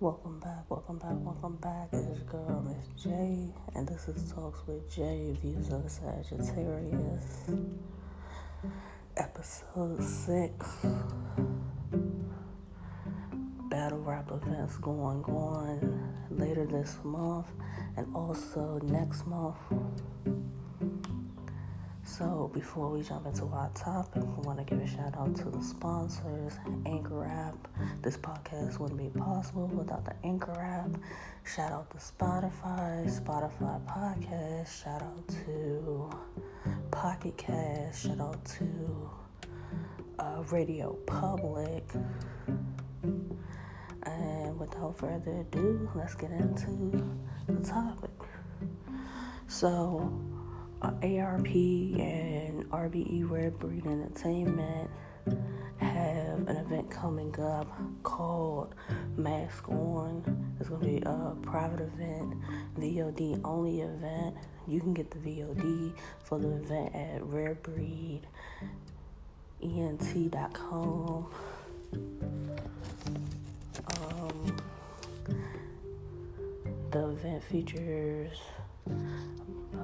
Welcome back, welcome back, welcome back. Um, it's your girl, Miss J, and this is Talks with J, Views of Sagittarius, episode 6. Battle rap events going on later this month and also next month. So, before we jump into our topic, we want to give a shout out to the sponsors, Anchor app. This podcast wouldn't be possible without the Anchor app. Shout out to Spotify, Spotify podcast. Shout out to Pocket Cast. Shout out to uh, Radio Public. And without further ado, let's get into the topic. So, ARP and RBE Rare Breed Entertainment have an event coming up called Mask On. It's going to be a private event, VOD only event. You can get the VOD for the event at rarebreedent.com. Um, the event features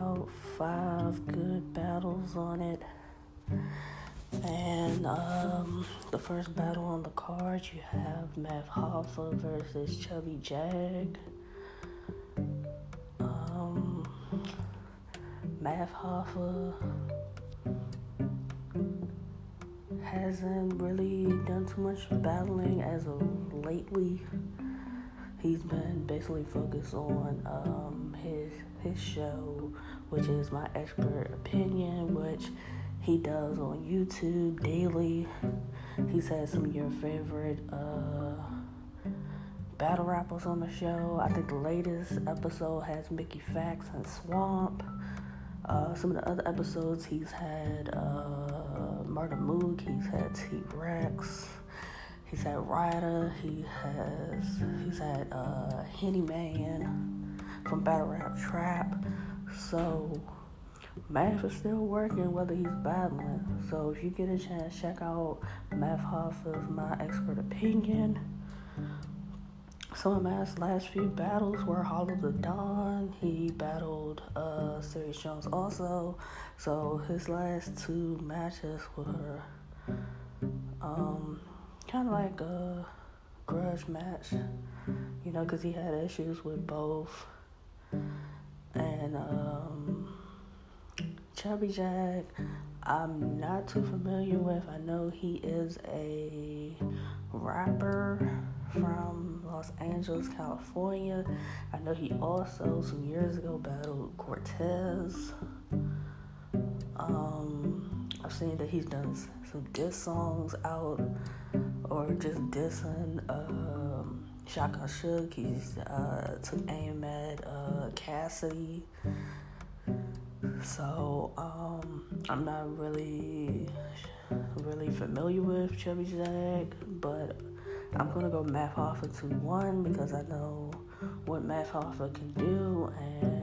about five good battles on it. And um, the first battle on the card, you have Math Hoffa versus Chubby Jag. Um, Math Hoffa hasn't really done too much battling as of lately. He's been basically focused on um, his his show, which is my expert opinion, which he does on YouTube daily. He's had some of your favorite uh, battle rappers on the show. I think the latest episode has Mickey Factz and Swamp. Uh, some of the other episodes he's had uh, Murda Mook, he's had T Rex, he's had Ryder, he has he's had uh, Henny Man from Battle Rap Trap. So Math is still working whether he's battling. So if you get a chance, check out Math Hoffa's My Expert Opinion. Some of Math's last few battles were Hollow the Don. He battled uh, Serius Jones also. So his last two matches were um, kind of like a grudge match, you know, because he had issues with both. And um, Chubby Jag, I'm not too familiar with. I know he is a rapper from Los Angeles, California. I know he also some years ago battled Cortez. Um, I've seen that he's done some diss songs out or just dissing um, Shaka Shook. He's uh, took aim at uh, Cassidy. So um, I'm not really really familiar with Chubby Jag, but I'm gonna go Math Hoffa 2-1 because I know what Math Hoffa can do and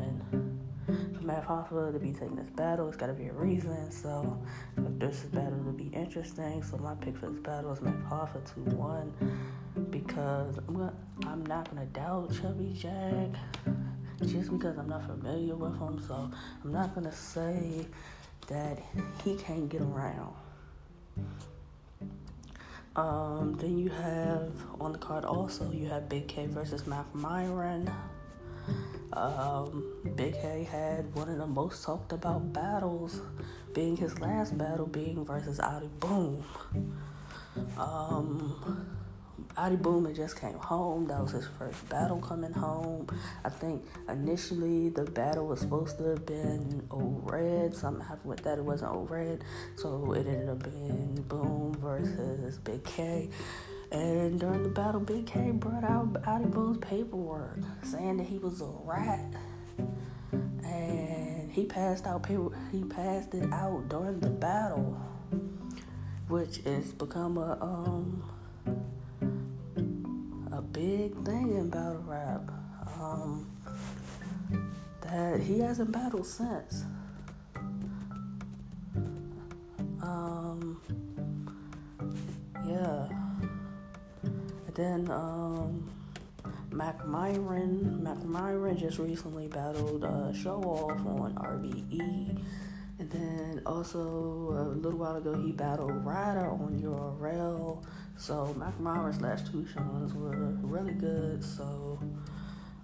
Math Hoffa to be taking this battle, it's gotta be a reason. So this battle to be interesting, so my pick for this battle is Math Hoffa 2-1 because I'm gonna, I'm not gonna doubt Chubby Jag just because I'm not familiar with him. So I'm not gonna say that he can't get around. Um, then you have on the card also you have Big K versus Mac Myron. Um, Big K had one of the most talked about battles, being his last battle being versus Adi Boom. Um, Adi Boom had just came home. That was his first battle coming home. I think initially the battle was supposed to have been O-Red. Something happened with that. It wasn't O-Red. So it ended up being Boom versus Big K. And during the battle, Big K brought out Adi Boom's paperwork saying that he was a rat. And he passed out paper he passed it out during the battle. Which has become a um a big thing in battle rap. Um, that he hasn't battled since. Then um, Mac Myron. Mac Myron just recently battled uh, Show Off on RBE. And then also a little while ago, he battled Ryder on URL. So Mac Myron's last two shows were really good. So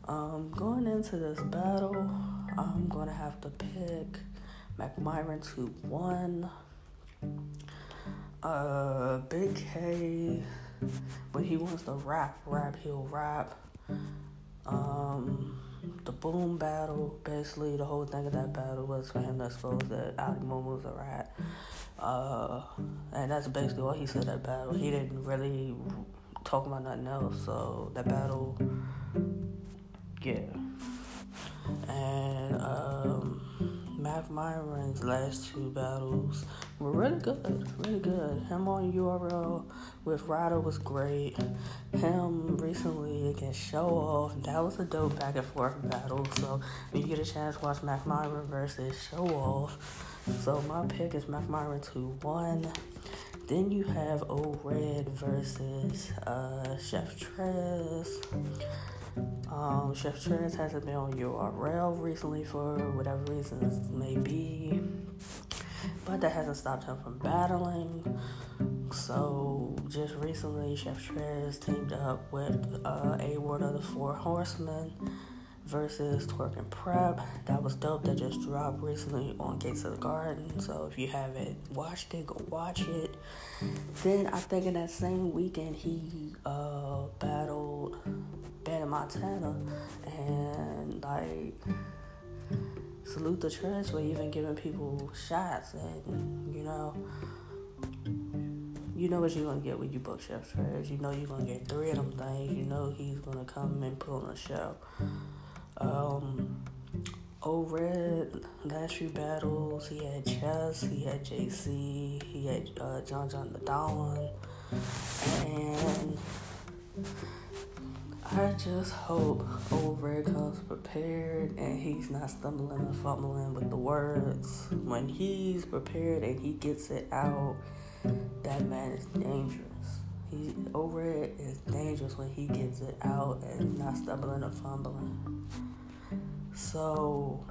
um, going into this battle, I'm to have to pick Mac Myron to one. Uh, Big K, when he wants to rap, rap, he'll rap. Um, the boom battle, basically the whole thing of that battle was for him to expose that Ali was a rat. Uh, and that's basically all he said that battle. He didn't really talk about nothing else. So that battle, yeah. And um, Mac Myron's last two battles were really good, really good. Him on URL with Ryder was great. Him recently against Show Off, that was a dope back and forth battle. So when you get a chance, watch Mac Myron versus Show Off. So my pick is Mac Myron 2 1. Then you have O Red versus uh, Chef Trez. Um, Chef Trez hasn't been on URL recently for whatever reasons may be, but that hasn't stopped him from battling. So just recently, Chef Trez teamed up with uh, A Ward of the Four Horsemen versus Twork and Prep. That was dope. That just dropped recently on Gates of the Garden. So if you haven't watched it, go watch it. Then I think in that same weekend he uh, battled Ben Montana and like salute the church for even giving people shots and you know you know what you're gonna get when you book Chef Trez. You know you're gonna get three of them things. You know he's gonna come and put on a show. Um, O Red, last few battles, he had Chess, he had JC, he had uh, John John the Don, and I just hope O Red comes prepared and he's not stumbling and fumbling with the words. When he's prepared and he gets it out, that man is dangerous. He O Red is dangerous when he gets it out and not stumbling or fumbling. So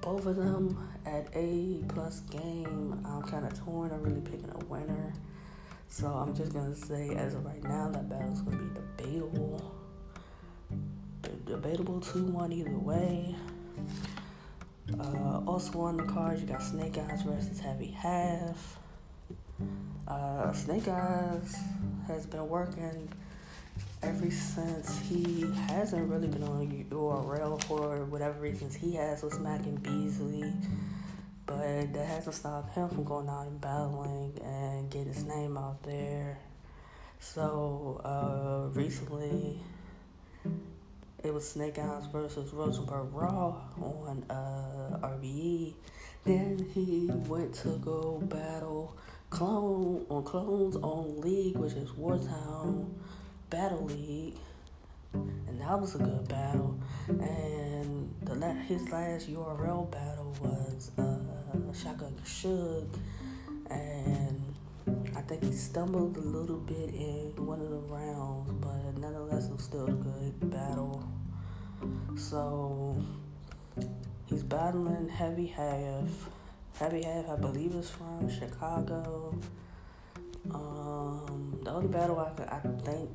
both of them at A plus game, I'm kind of torn. I'm really picking a winner. So I'm just gonna say, as of right now, that battle's gonna be debatable. Debatable two one either way. Uh, also on the cards, you got Snake Eyes versus Heavy Half. Uh, Snake Eyes has been working ever since he hasn't really been on URL for whatever reasons he has with Smack and Beasley. But that hasn't stopped him from going out and battling and getting his name out there. So uh, recently, it was Snake Eyes versus Rosenberg Raw on uh, RBE. Then he went to go battle Clone on Clone's own league, which is Wartown Battle League, and that was a good battle. And the his last URL battle was uh, Shotgun Suge, and I think he stumbled a little bit in one of the rounds, but nonetheless, it was still a good battle. So he's battling Heavy Half. Heavy Half, I believe, is from Chicago. Um, the only battle I, I think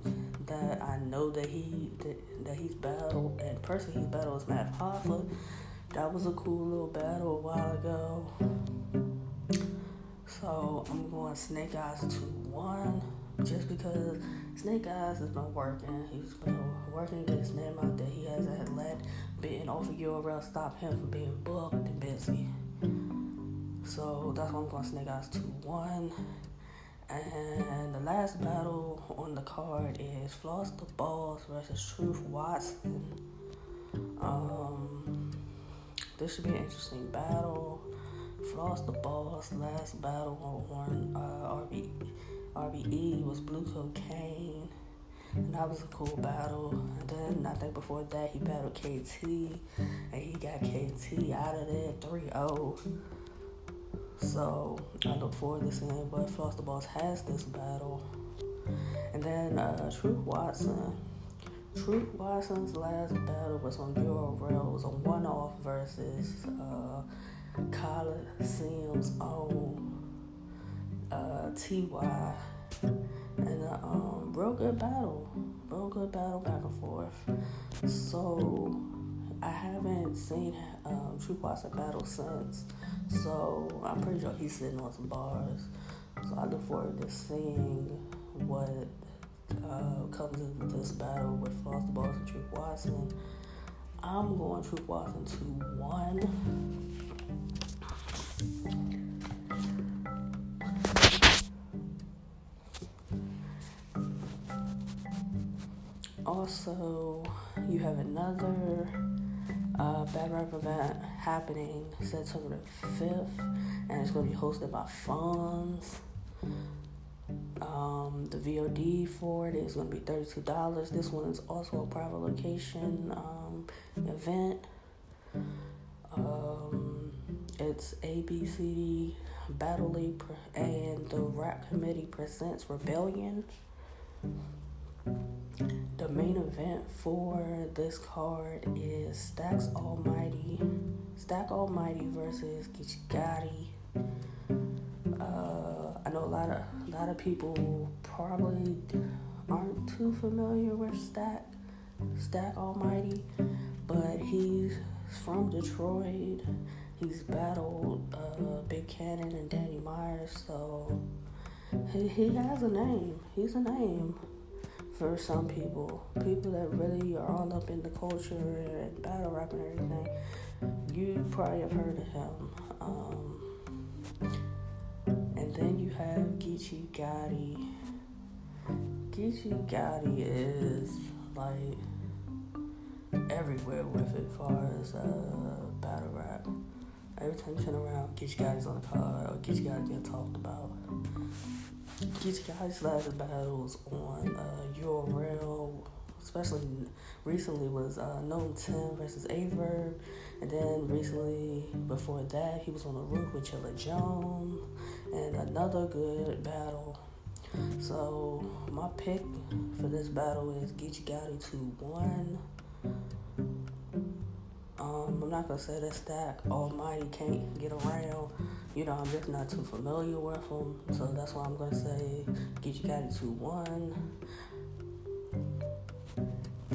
that I know that he that, that he's battled and person he's battled is Math Hoffa. That was a cool little battle a while ago. So I'm going Snake Eyes to one just because Snake Eyes has been working. He's been working to get his name out there. He hasn't let being off of URL stop him from being booked and busy. So that's why I'm going Snake Eyes to one. And the last battle on the card is Floss the Boss versus Truth Watson. Um, this should be an interesting battle. Floss the Boss last battle on uh, RB, RBE was Blue Cocaine. And that was a cool battle. And then I think before that he battled KT and he got KT out of there 3 0. So I look forward to seeing what Floss the Boss has this battle. And then uh, Truth Watson. Truth Watson's last battle was on URL. It was a one-off versus uh, Coliseum's own uh, Ty, and a um, real good battle, real good battle back and forth. So I haven't seen um, Truth Watson battle since, so I'm pretty sure he's sitting on some bars. So I look forward to seeing what uh, comes into this battle with Floss the Boss and Truth Watson. I'm going Truth Watson to one. Also, you have another uh, Bad Rap event happening September the 5th, and it's going to be hosted by Fonz. Um, the VOD for it is going to be $32. This one is also a private location um, event. Um, it's ABCD Battle League and the Rap Committee presents Rebellion. The main event for this card is Stacks Almighty, Stack Almighty versus. Uh, I know a lot of a lot of people probably aren't too familiar with Stack Stack Almighty, but he's from Detroit. He's battled uh, Big Cannon and Danny Myers, so he, he has a name. He's a name for some people, people that really are all up in the culture and battle rap and everything, you probably have heard of him. Um, then you have Geechee Gotti. Geechee Gotti is like everywhere with it far as uh, battle rap. Every time you turn around, Geechee Gotti's on the card or Geechee Gotti getting talked about. Geechee Gotti's last battles on uh, URL, especially recently, was uh, NOME 10 versus Aye Verb. And then recently, before that, he was on the roof with Chilla Jones. And another good battle. So, my pick for this battle is Geechee Gotti 2 1. Um, I'm not gonna say that Stack Almighty can't get around. You know, I'm just not too familiar with him, so that's why I'm gonna say Geechee Gotti two one.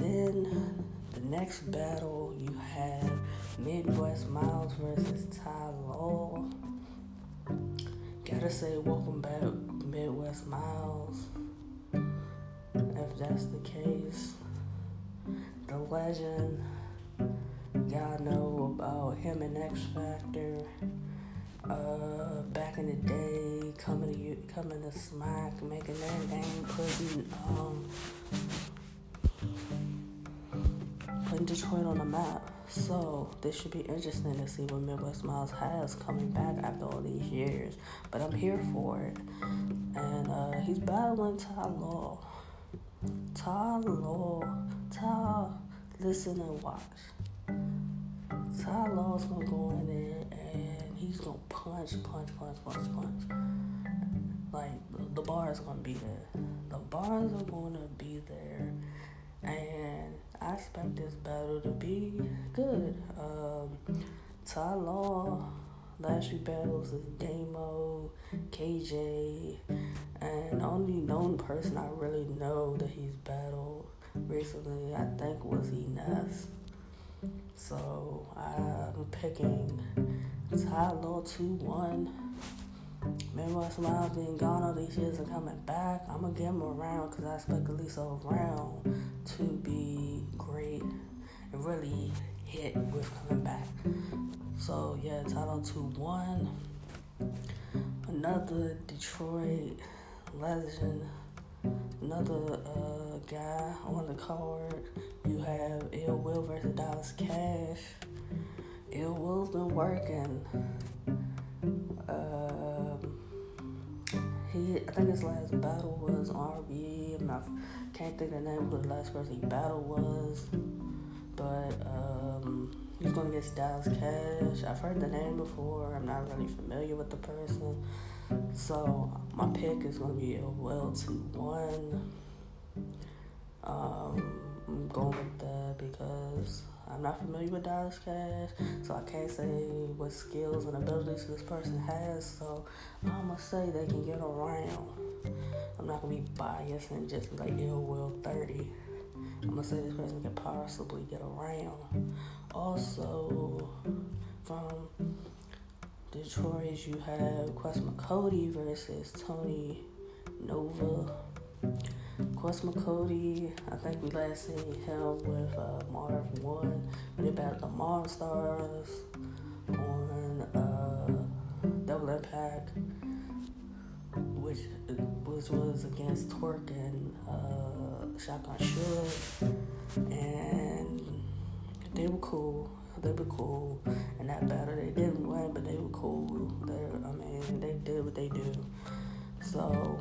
Then the next battle you have Midwest Miles versus Ty Law. Gotta say welcome back Midwest Miles. If that's the case, the legend y'all know about him and X Factor. Uh, back in the day, coming to coming to Smack, making their name, putting um, putting Detroit on the map. So this should be interesting to see what Midwest Miles has coming back after all these years. But I'm here for it, and uh, he's battling Ty Law. Ty Law, Ty, listen and watch. Ty Law's gonna go in there and he's gonna punch, punch, punch, punch, punch. Like the bars gonna be there. The bars are gonna be there, and I expect this battle to be good. Um, Ty Law last few battles is Damo, KJ, and only known person I really know that he's battled recently I think was Enes. So I'm picking Ty Law 2 1. Remember Smiles being gone all these years and coming back. I'm gonna get him around because I expect at least a round to be great and really hit with coming back. So yeah, title 2 1. Another Detroit legend Another uh, guy on the card, you have Ill Will versus Dallas Cash. Ill Will's been working. Um, he, I think his last battle was RB. Not, can't think of the name of the last person he battled was, but um, he's going against Dallas Cash. I've heard the name before. I'm not really familiar with the person. So my pick is gonna be a well to one. Um, I'm going with that because I'm not familiar with Dallas Cash, so I can't say what skills and abilities this person has. So I'm gonna say they can get around. I'm not gonna be biased and just like ill will 30. I'm gonna say this person can possibly get around. Also, from Detroit, you have Quest McCody versus Tony Nova. Quest McCody, I think we last seen him with uh, Marv One when they battled the Monstars on uh, Double Impact, which which was against Twork and uh, Shotgun Suge, and they were cool. They were cool in that battle. They didn't win, but they were cool. They, I mean, they did what they do. So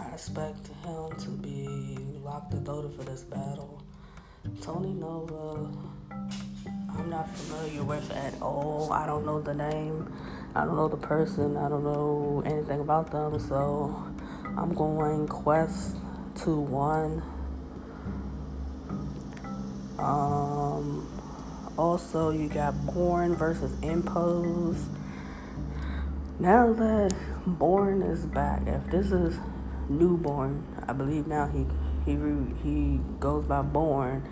I expect him to be locked and loaded for this battle. Tony Nova, I'm not familiar with at all. I don't know the name. I don't know the person. I don't know anything about them. So I'm going Quest 2 1. Um, also, you got Born versus Impose. Now that Born is back, if this is newborn. I believe now he he he goes by born.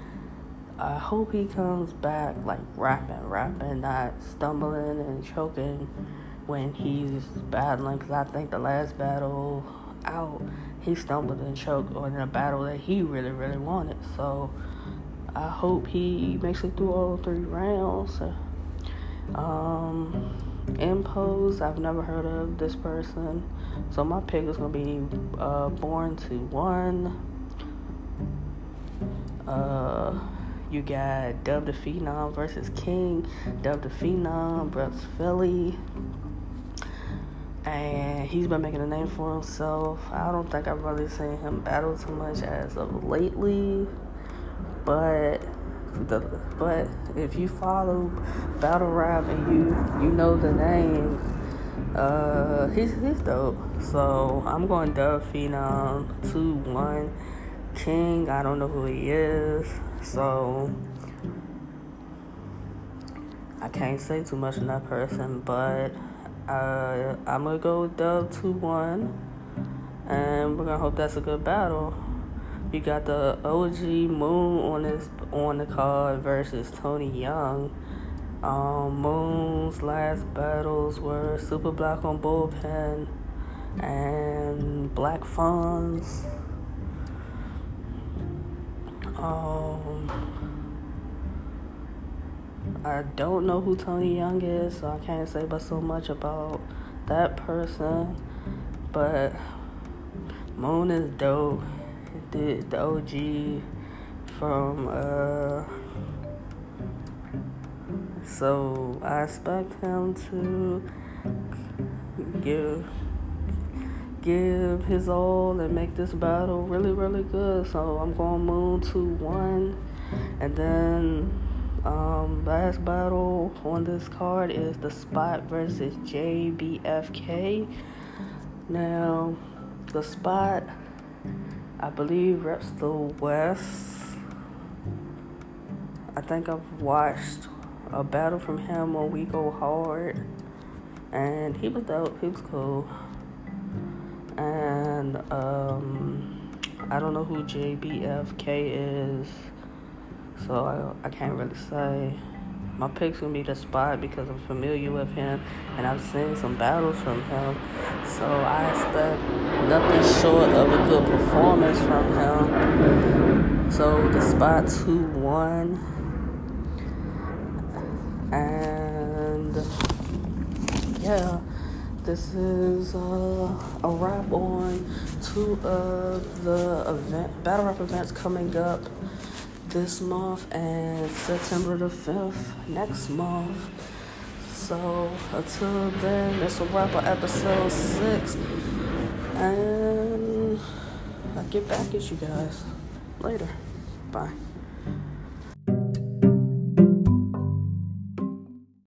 I hope he comes back like rapping, rapping, not stumbling and choking when he's battling. Cause I think the last battle out, he stumbled and choked on a battle that he really, really wanted. So I hope he makes it through all three rounds. Um, Impose, I've never heard of this person. So my pick is gonna be uh, Born to One. Uh, you got Dub the Phenom versus King. Dub the Phenom versus Philly. And he's been making a name for himself. I don't think I've really seen him battle too much as of lately. But the but if you follow battle rap and you you know the name uh, he's he's dope. So I'm going Dub Phenom two one King. I don't know who he is, so I can't say too much on that person. But uh, I'm gonna go Dub two one, and we're gonna hope that's a good battle. You got the OG Moon on this on the card versus Tony Young. Um, Moon's last battles were Super Black on Bullpen and Black Funds. Um, I don't know who Tony Young is, so I can't say but so much about that person. But Moon is dope. The, the OG from uh so I expect him to give give his all and make this battle really really good. So I'm going Moon to one, and then um, last battle on this card is the Spot versus JBFK. Now the Spot, I believe, reps the West. I think I've watched a battle from him on We Go Hard, and he was dope. He was cool, and um, I don't know who JBFK is, so I, I can't really say. My pick's gonna be the spot because I'm familiar with him and I've seen some battles from him. So I expect nothing short of a good performance from him. So the spot 2 1 and yeah, this is uh, a wrap on two of the event battle rap events coming up this month and September the 5th next month. So until then, this will wrap on episode six. And I'll get back at you guys later. Bye.